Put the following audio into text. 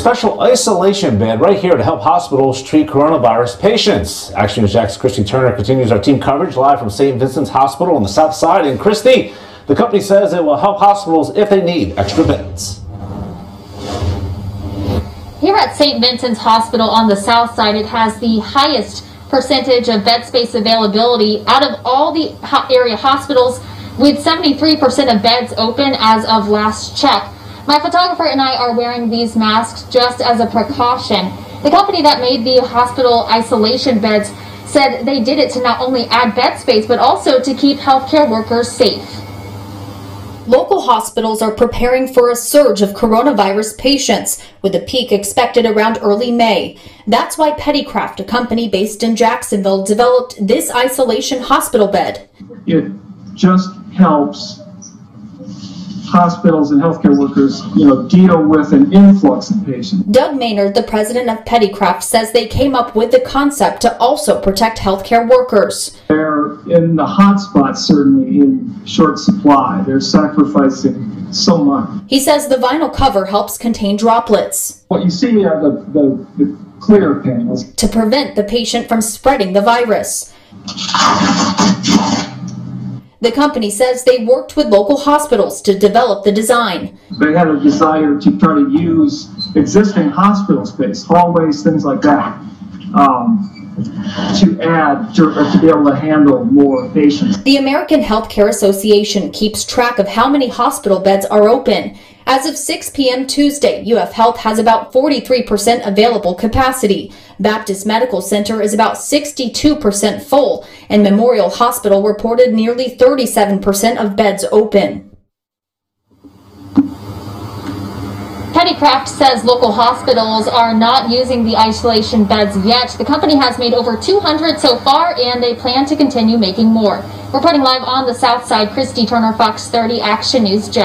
Special isolation bed right here to help hospitals treat coronavirus patients. Action News Jax Christy Turner continues our team coverage live from St. Vincent's Hospital on the south side. And Christy, the company says it will help hospitals if they need extra beds. Here at St. Vincent's Hospital on the south side, it has the highest percentage of bed space availability out of all the area hospitals, with 73% of beds open as of last check. My photographer and I are wearing these masks just as a precaution. The company that made the hospital isolation beds said they did it to not only add bed space, but also to keep healthcare workers safe. Local hospitals are preparing for a surge of coronavirus patients, with a peak expected around early May. That's why Pedicraft, a company based in Jacksonville, developed this isolation hospital bed. it just helps hospitals and healthcare workers, you know, deal with an influx of patients. Doug Maynard, the president of Pedicraft, says they came up with the concept to also protect healthcare workers. They're in the hot spots certainly in short supply. They're sacrificing so much. He says the vinyl cover helps contain droplets What you see are the, the, the clear panels. to prevent the patient from spreading the virus. The company says they worked with local hospitals to develop the design. They had a desire to try to use existing hospital space, hallways, things like that, um, to add, to, to be able to handle more patients. The American Healthcare Association keeps track of how many hospital beds are open. As of 6 p.m. Tuesday, UF Health has about 43% available capacity. Baptist Medical Center is about 62% full, and Memorial Hospital reported nearly 37% of beds open. Pedicraft says local hospitals are not using the isolation beds yet. The company has made over 200 so far and they plan to continue making more. Reporting live on the south side, Christy Turner, Fox 30 Action News Jack.